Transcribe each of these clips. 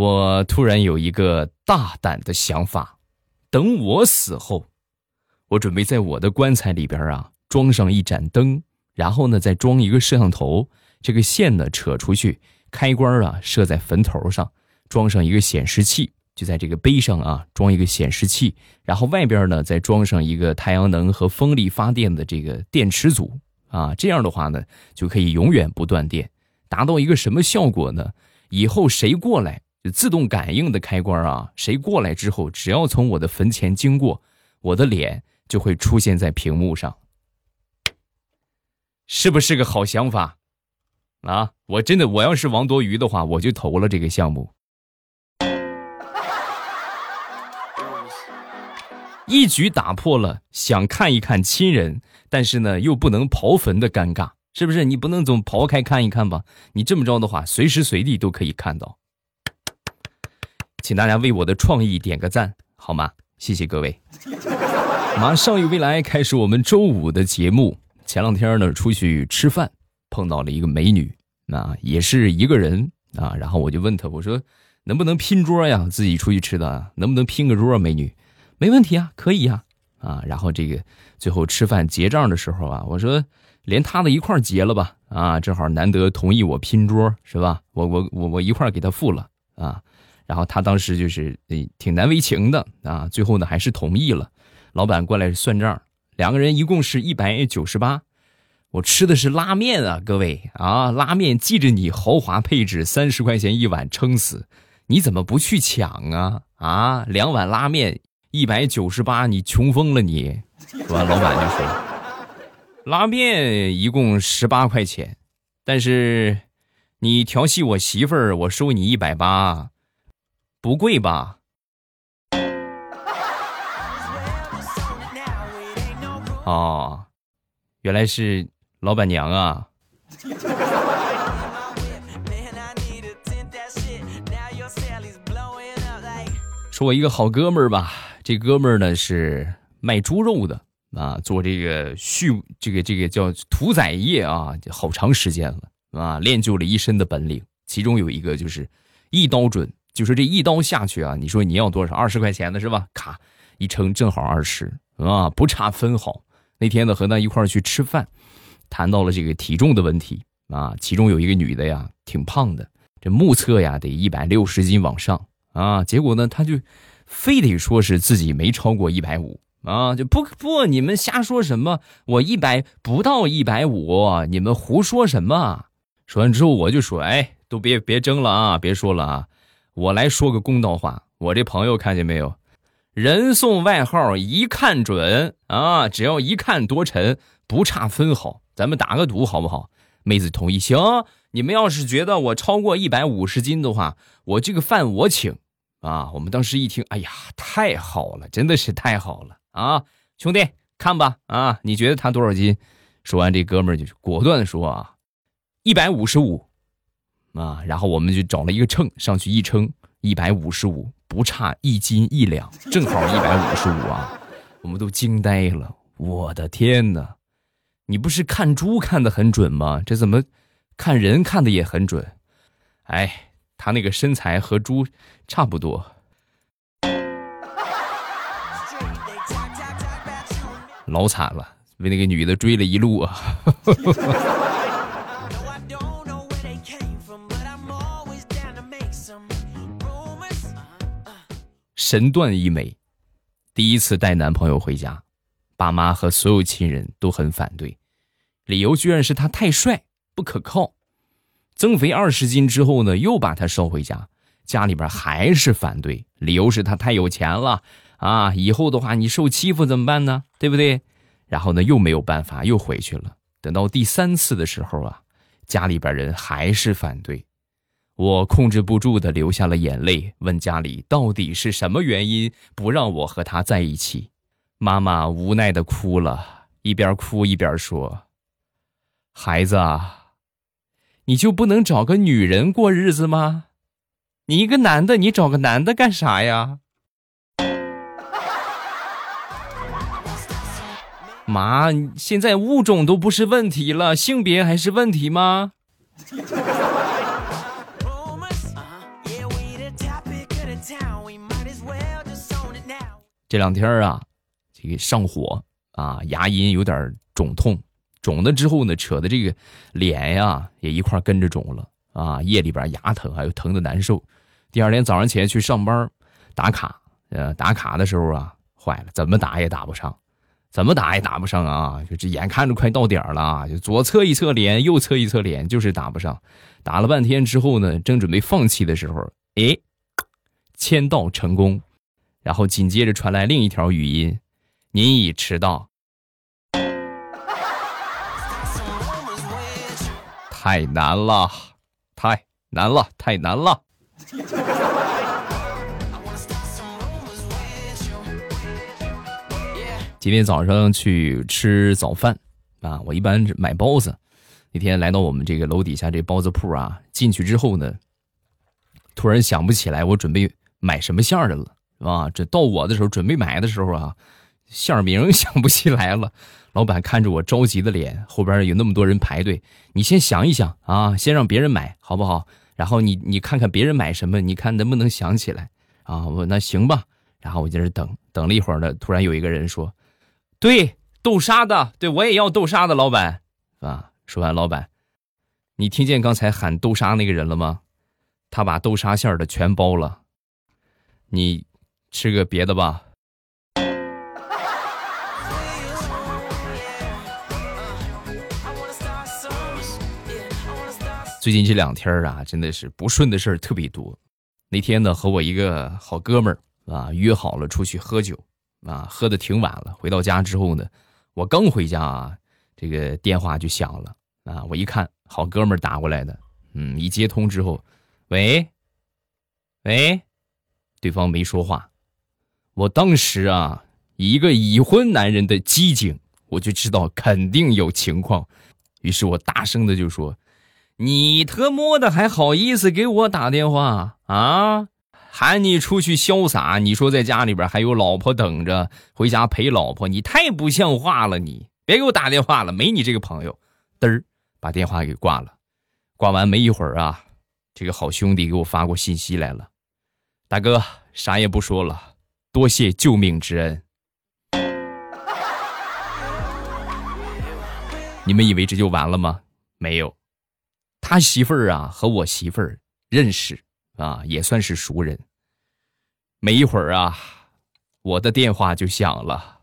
我突然有一个大胆的想法，等我死后，我准备在我的棺材里边啊装上一盏灯，然后呢再装一个摄像头，这个线呢扯出去，开关啊设在坟头上，装上一个显示器，就在这个碑上啊装一个显示器，然后外边呢再装上一个太阳能和风力发电的这个电池组啊，这样的话呢就可以永远不断电，达到一个什么效果呢？以后谁过来？就自动感应的开关啊，谁过来之后，只要从我的坟前经过，我的脸就会出现在屏幕上，是不是个好想法？啊，我真的，我要是王多鱼的话，我就投了这个项目，一举打破了想看一看亲人，但是呢又不能刨坟的尴尬，是不是？你不能总刨开看一看吧？你这么着的话，随时随地都可以看到。请大家为我的创意点个赞，好吗？谢谢各位。马上与未来开始我们周五的节目。前两天呢，出去吃饭，碰到了一个美女，啊，也是一个人啊。然后我就问她，我说能不能拼桌呀？自己出去吃的，能不能拼个桌？美女，没问题啊，可以呀。啊，然后这个最后吃饭结账的时候啊，我说连她的一块结了吧。啊，正好难得同意我拼桌，是吧？我我我我一块给她付了啊。然后他当时就是挺难为情的啊，最后呢还是同意了。老板过来算账，两个人一共是一百九十八。我吃的是拉面啊，各位啊，拉面记着你豪华配置，三十块钱一碗，撑死！你怎么不去抢啊？啊，两碗拉面一百九十八，你穷疯了你！说完，老板就说：“拉面一共十八块钱，但是你调戏我媳妇儿，我收你一百八。”不贵吧？哦，原来是老板娘啊！说我一个好哥们儿吧，这哥们儿呢是卖猪肉的啊，做这个畜这个这个叫屠宰业啊，好长时间了啊，练就了一身的本领，其中有一个就是一刀准。就是这一刀下去啊！你说你要多少？二十块钱的是吧？咔，一称正好二十啊，不差分毫。那天呢，和他一块去吃饭，谈到了这个体重的问题啊。其中有一个女的呀，挺胖的，这目测呀得一百六十斤往上啊。结果呢，他就非得说是自己没超过一百五啊，就不不，你们瞎说什么？我一百不到一百五，你们胡说什么？说完之后，我就说，哎，都别别争了啊，别说了啊。我来说个公道话，我这朋友看见没有？人送外号一看准啊，只要一看多沉，不差分毫。咱们打个赌好不好？妹子同意，行。你们要是觉得我超过一百五十斤的话，我这个饭我请啊。我们当时一听，哎呀，太好了，真的是太好了啊！兄弟，看吧啊，你觉得他多少斤？说完，这哥们儿就果断说啊，一百五十五。啊，然后我们就找了一个秤上去一称，一百五十五，不差一斤一两，正好一百五十五啊！我们都惊呆了，我的天哪！你不是看猪看的很准吗？这怎么看人看的也很准？哎，他那个身材和猪差不多，老惨了，被那个女的追了一路啊！神断一枚，第一次带男朋友回家，爸妈和所有亲人都很反对，理由居然是他太帅不可靠。增肥二十斤之后呢，又把他捎回家，家里边还是反对，理由是他太有钱了啊，以后的话你受欺负怎么办呢？对不对？然后呢又没有办法，又回去了。等到第三次的时候啊，家里边人还是反对。我控制不住的流下了眼泪，问家里到底是什么原因不让我和他在一起。妈妈无奈的哭了，一边哭一边说：“孩子，啊，你就不能找个女人过日子吗？你一个男的，你找个男的干啥呀？”妈，现在物种都不是问题了，性别还是问题吗？这两天啊，这个上火啊，牙龈有点肿痛，肿了之后呢，扯的这个脸呀也一块跟着肿了啊，夜里边牙疼，还有疼的难受。第二天早上起来去上班打卡，呃，打卡的时候啊，坏了，怎么打也打不上，怎么打也打不上啊！就这眼看着快到点了啊，就左侧一侧脸，右侧一侧脸，就是打不上。打了半天之后呢，正准备放弃的时候，哎，签到成功。然后紧接着传来另一条语音：“您已迟到。”太难了，太难了，太难了。今天早上去吃早饭啊，我一般买包子。那天来到我们这个楼底下这包子铺啊，进去之后呢，突然想不起来我准备买什么馅儿的了。啊，这到我的时候，准备买的时候啊，馅儿名 想不起来了。老板看着我着急的脸，后边有那么多人排队，你先想一想啊，先让别人买好不好？然后你你看看别人买什么，你看能不能想起来啊？我那行吧。然后我在这等等了一会儿呢，突然有一个人说：“对，豆沙的，对我也要豆沙的，老板啊。”说完，老板，你听见刚才喊豆沙那个人了吗？他把豆沙馅儿的全包了，你。吃个别的吧。最近这两天啊，真的是不顺的事儿特别多。那天呢，和我一个好哥们儿啊约好了出去喝酒啊，喝的挺晚了。回到家之后呢，我刚回家啊，这个电话就响了啊。我一看，好哥们儿打过来的，嗯，一接通之后，喂，喂，对方没说话。我当时啊，一个已婚男人的机警，我就知道肯定有情况，于是我大声的就说：“你特么的还好意思给我打电话啊？喊你出去潇洒，你说在家里边还有老婆等着，回家陪老婆，你太不像话了！你别给我打电话了，没你这个朋友。”嘚儿，把电话给挂了。挂完没一会儿啊，这个好兄弟给我发过信息来了：“大哥，啥也不说了。”多谢救命之恩！你们以为这就完了吗？没有，他媳妇儿啊和我媳妇儿认识啊，也算是熟人。没一会儿啊，我的电话就响了，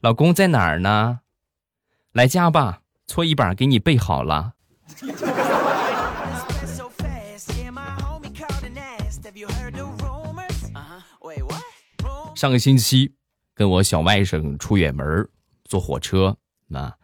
老公在哪儿呢？来家吧，搓衣板给你备好了。上个星期，跟我小外甥出远门坐火车，啊，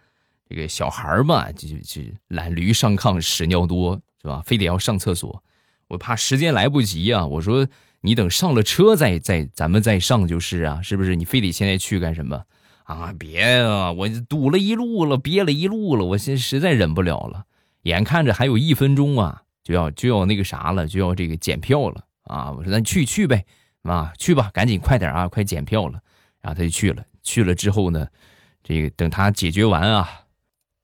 这个小孩嘛，就就就懒驴上炕屎尿多，是吧？非得要上厕所，我怕时间来不及啊。我说你等上了车再再咱们再上就是啊，是不是？你非得现在去干什么？啊，别啊！我堵了一路了，憋了一路了，我现在实在忍不了了。眼看着还有一分钟啊，就要就要那个啥了，就要这个检票了啊！我说咱去去呗。啊，去吧，赶紧快点啊，快检票了。然后他就去了，去了之后呢，这个等他解决完啊，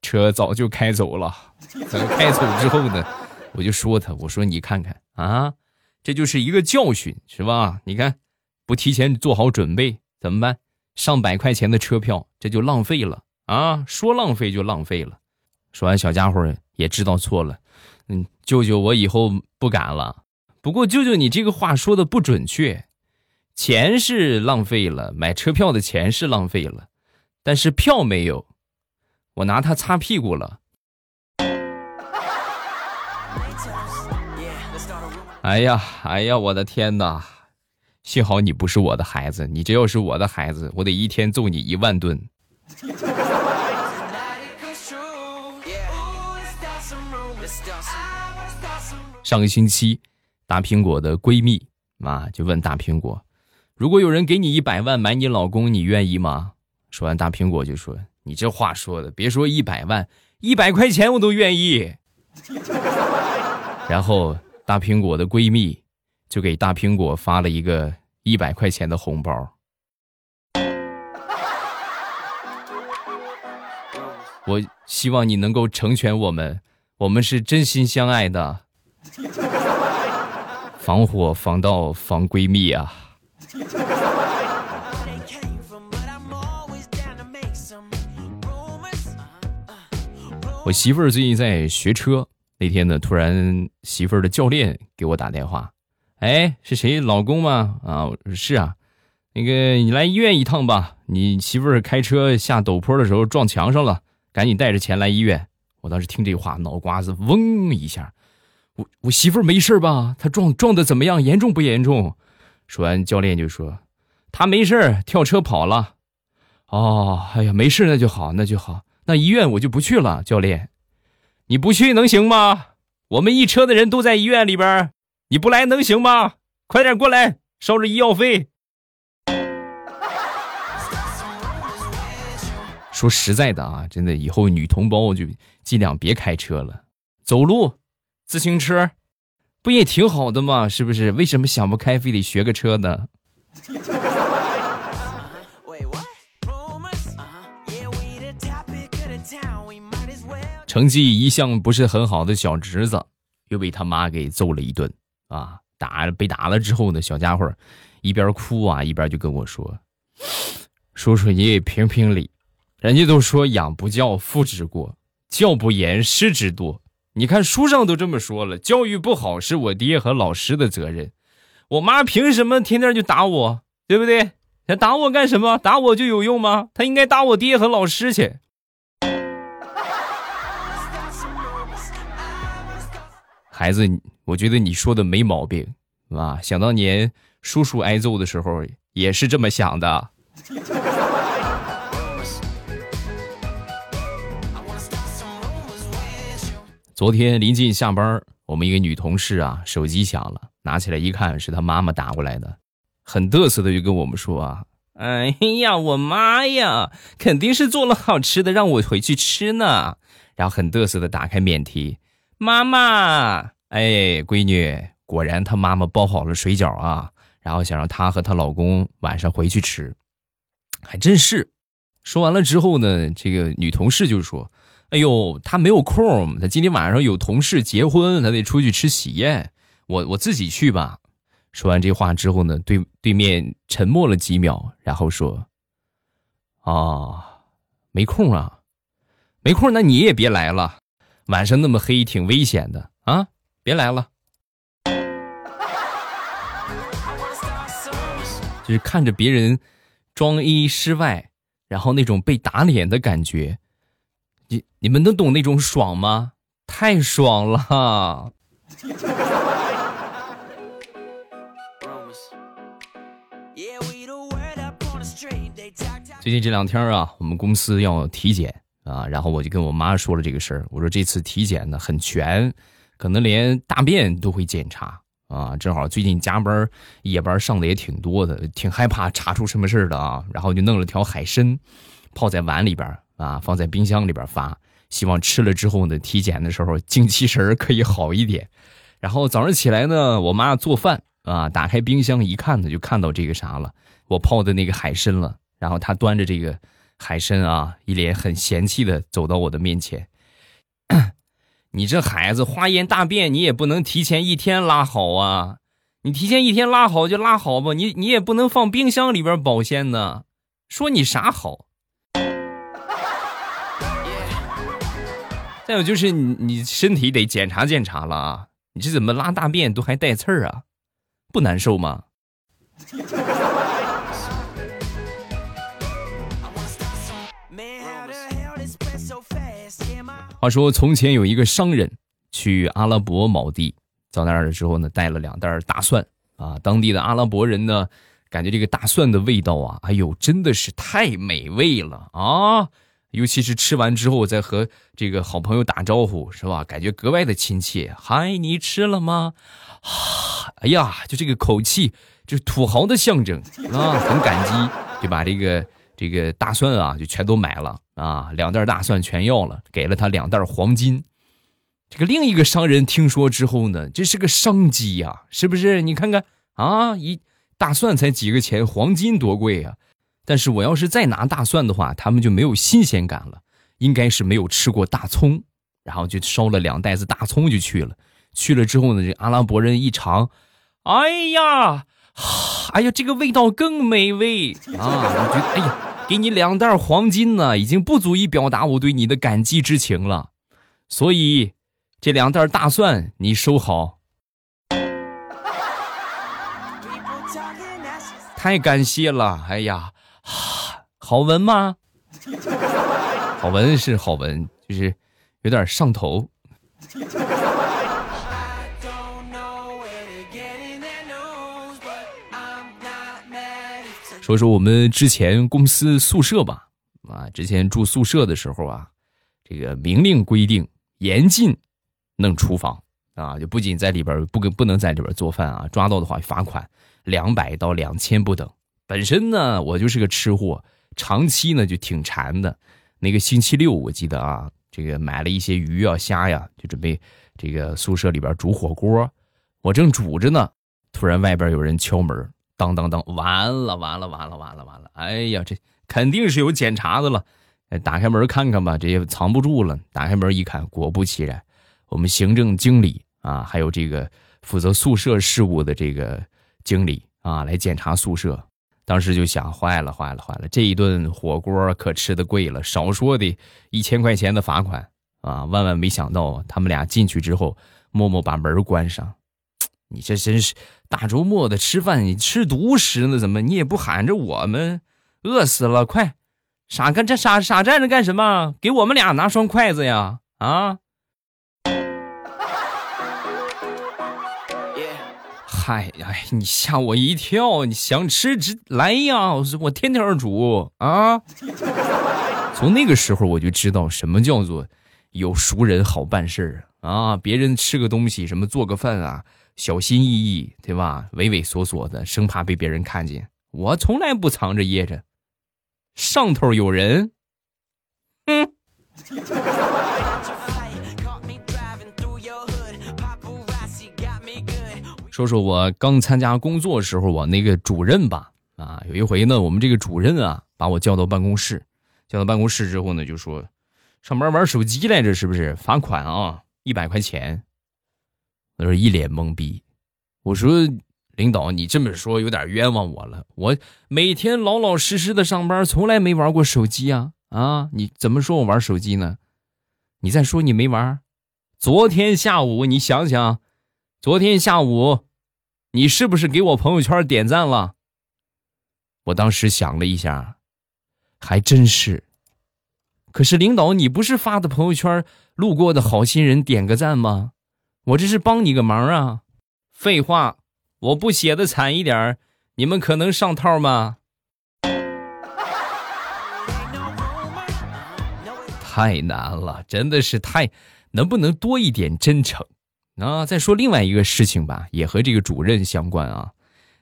车早就开走了。等开走之后呢，我就说他，我说你看看啊，这就是一个教训，是吧？你看，不提前做好准备怎么办？上百块钱的车票这就浪费了啊！说浪费就浪费了。说完，小家伙也知道错了，嗯，舅舅，我以后不敢了。不过，舅舅，你这个话说的不准确。钱是浪费了，买车票的钱是浪费了，但是票没有，我拿它擦屁股了。哎呀，哎呀，我的天哪！幸好你不是我的孩子，你这要是我的孩子，我得一天揍你一万顿。上个星期，大苹果的闺蜜啊就问大苹果。如果有人给你一百万买你老公，你愿意吗？说完，大苹果就说：“你这话说的，别说一百万，一百块钱我都愿意。”然后，大苹果的闺蜜就给大苹果发了一个一百块钱的红包。我希望你能够成全我们，我们是真心相爱的。防火防盗防闺蜜啊。我媳妇儿最近在学车，那天呢，突然媳妇儿的教练给我打电话，哎，是谁？老公吗？啊，是啊，那个你来医院一趟吧，你媳妇儿开车下陡坡的时候撞墙上了，赶紧带着钱来医院。我当时听这话，脑瓜子嗡一下，我我媳妇儿没事吧？她撞撞的怎么样？严重不严重？说完，教练就说，他没事跳车跑了。哦，哎呀，没事那就好，那就好。那医院我就不去了，教练，你不去能行吗？我们一车的人都在医院里边，你不来能行吗？快点过来，收着医药费。说实在的啊，真的，以后女同胞就尽量别开车了，走路、自行车，不也挺好的吗？是不是？为什么想不开，非得学个车呢？成绩一向不是很好的小侄子，又被他妈给揍了一顿啊！打被打了之后呢，小家伙一边哭啊，一边就跟我说：“叔叔，你也评评理，人家都说养不教，父之过；教不严，师之惰。你看书上都这么说了，教育不好是我爹和老师的责任。我妈凭什么天天就打我？对不对？他打我干什么？打我就有用吗？他应该打我爹和老师去。”孩子，我觉得你说的没毛病，啊，想当年叔叔挨揍的时候也是这么想的。昨天临近下班，我们一个女同事啊，手机响了，拿起来一看，是她妈妈打过来的，很嘚瑟的就跟我们说啊：“哎呀，我妈呀，肯定是做了好吃的，让我回去吃呢。”然后很嘚瑟的打开免提。妈妈，哎，闺女，果然她妈妈包好了水饺啊，然后想让她和她老公晚上回去吃，还真是。说完了之后呢，这个女同事就说：“哎呦，他没有空，他今天晚上有同事结婚，他得出去吃喜宴，我我自己去吧。”说完这话之后呢，对对面沉默了几秒，然后说：“啊，没空啊，没空，那你也别来了。”晚上那么黑，挺危险的啊！别来了。就是看着别人装一失外，然后那种被打脸的感觉，你你们能懂那种爽吗？太爽了！最近这两天啊，我们公司要体检。啊，然后我就跟我妈说了这个事儿，我说这次体检呢很全，可能连大便都会检查啊。正好最近加班夜班上的也挺多的，挺害怕查出什么事儿的啊。然后就弄了条海参，泡在碗里边啊，放在冰箱里边发，希望吃了之后呢，体检的时候精气神可以好一点。然后早上起来呢，我妈做饭啊，打开冰箱一看呢，就看到这个啥了，我泡的那个海参了。然后她端着这个。海参啊，一脸很嫌弃的走到我的面前。你这孩子，化验大便你也不能提前一天拉好啊！你提前一天拉好就拉好吧，你你也不能放冰箱里边保鲜呢。说你啥好？再有就是你你身体得检查检查了啊！你这怎么拉大便都还带刺儿啊？不难受吗？话说，从前有一个商人去阿拉伯某地，到那儿的时候呢，带了两袋大蒜啊。当地的阿拉伯人呢，感觉这个大蒜的味道啊，哎呦，真的是太美味了啊！尤其是吃完之后再和这个好朋友打招呼，是吧？感觉格外的亲切。嗨，你吃了吗？哎呀，就这个口气，就土豪的象征啊，很感激，就把这个。这个大蒜啊，就全都买了啊，两袋大蒜全要了，给了他两袋黄金。这个另一个商人听说之后呢，这是个商机呀，是不是？你看看啊，一大蒜才几个钱，黄金多贵啊！但是我要是再拿大蒜的话，他们就没有新鲜感了，应该是没有吃过大葱，然后就烧了两袋子大葱就去了。去了之后呢，这阿拉伯人一尝，哎呀，哎呀，这个味道更美味 啊！我觉得，哎呀，给你两袋黄金呢，已经不足以表达我对你的感激之情了。所以，这两袋大蒜你收好。太感谢了，哎呀，好闻吗？好闻是好闻，就是有点上头。说说我们之前公司宿舍吧，啊，之前住宿舍的时候啊，这个明令规定严禁弄厨房啊，就不仅在里边不跟不能在里边做饭啊，抓到的话罚款两百到两千不等。本身呢，我就是个吃货，长期呢就挺馋的。那个星期六我记得啊，这个买了一些鱼啊虾呀，就准备这个宿舍里边煮火锅。我正煮着呢，突然外边有人敲门。当当当！完了完了完了完了完了！哎呀，这肯定是有检查的了。打开门看看吧，这也藏不住了。打开门一看，果不其然，我们行政经理啊，还有这个负责宿舍事务的这个经理啊，来检查宿舍。当时就想，坏了坏了坏了，这一顿火锅可吃的贵了，少说得一千块钱的罚款啊！万万没想到，他们俩进去之后，默默把门关上。你这真是大周末的吃饭，你吃独食呢？怎么你也不喊着我们？饿死了！快，傻干这傻傻站着干什么？给我们俩拿双筷子呀！啊！嗨哎，你吓我一跳！你想吃直来呀！我我天天煮啊！从那个时候我就知道什么叫做有熟人好办事啊！别人吃个东西，什么做个饭啊。小心翼翼，对吧？畏畏缩缩的，生怕被别人看见。我从来不藏着掖着，上头有人。嗯。说说我刚参加工作时候，我那个主任吧，啊，有一回呢，我们这个主任啊，把我叫到办公室，叫到办公室之后呢，就说，上班玩手机来着，是不是？罚款啊，一百块钱。我说一脸懵逼，我说领导，你这么说有点冤枉我了。我每天老老实实的上班，从来没玩过手机啊啊！你怎么说我玩手机呢？你再说你没玩？昨天下午你想想，昨天下午你是不是给我朋友圈点赞了？我当时想了一下，还真是。可是领导，你不是发的朋友圈，路过的好心人点个赞吗？我这是帮你个忙啊！废话，我不写的惨一点你们可能上套吗？太难了，真的是太……能不能多一点真诚？啊，再说另外一个事情吧，也和这个主任相关啊。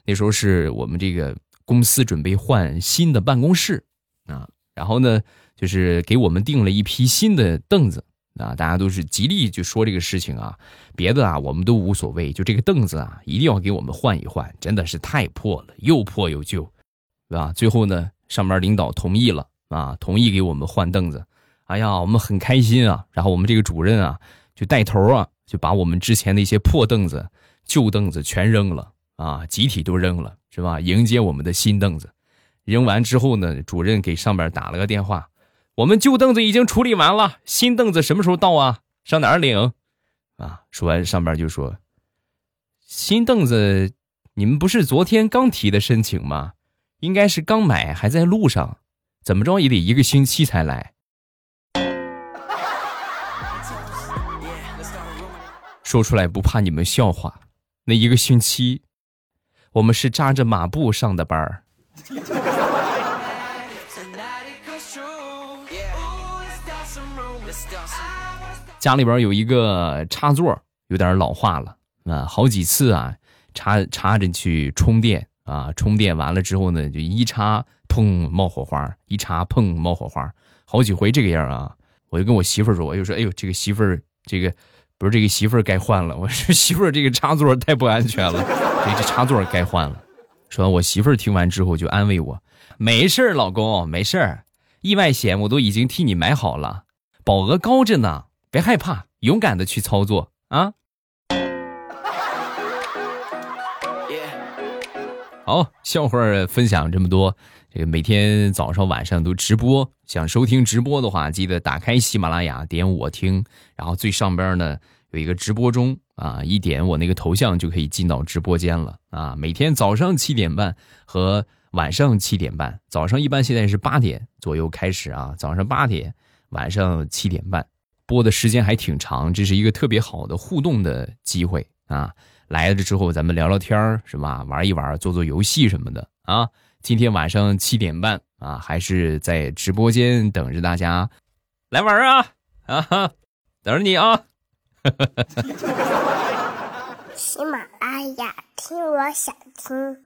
那时候是我们这个公司准备换新的办公室啊，然后呢，就是给我们订了一批新的凳子。啊，大家都是极力就说这个事情啊，别的啊我们都无所谓，就这个凳子啊一定要给我们换一换，真的是太破了，又破又旧，对吧？最后呢，上班领导同意了啊，同意给我们换凳子。哎呀，我们很开心啊。然后我们这个主任啊，就带头啊，就把我们之前那些破凳子、旧凳子全扔了啊，集体都扔了，是吧？迎接我们的新凳子。扔完之后呢，主任给上边打了个电话。我们旧凳子已经处理完了，新凳子什么时候到啊？上哪儿领？啊！说完，上边就说：“新凳子，你们不是昨天刚提的申请吗？应该是刚买，还在路上，怎么着也得一个星期才来。”说出来不怕你们笑话，那一个星期，我们是扎着马步上的班儿。家里边有一个插座，有点老化了啊，好几次啊，插插着去充电啊，充电完了之后呢，就一插砰冒火花，一插砰冒火花，好几回这个样啊。我就跟我媳妇儿说，我就说，哎呦，这个媳妇儿，这个不是这个媳妇儿该换了。我说媳妇儿，这个插座太不安全了，这 这插座该换了。说完，我媳妇儿听完之后就安慰我，没事儿，老公，没事儿，意外险我都已经替你买好了，保额高着呢。别害怕，勇敢的去操作啊！好，笑话分享这么多。这个每天早上晚上都直播，想收听直播的话，记得打开喜马拉雅，点我听，然后最上边呢有一个直播中啊，一点我那个头像就可以进到直播间了啊。每天早上七点半和晚上七点半，早上一般现在是八点左右开始啊，早上八点，晚上七点半，播的时间还挺长，这是一个特别好的互动的机会啊。来了之后，咱们聊聊天儿，是吧？玩一玩，做做游戏什么的啊！今天晚上七点半啊，还是在直播间等着大家来玩啊！啊哈，等着你啊！喜马拉雅，听我想听。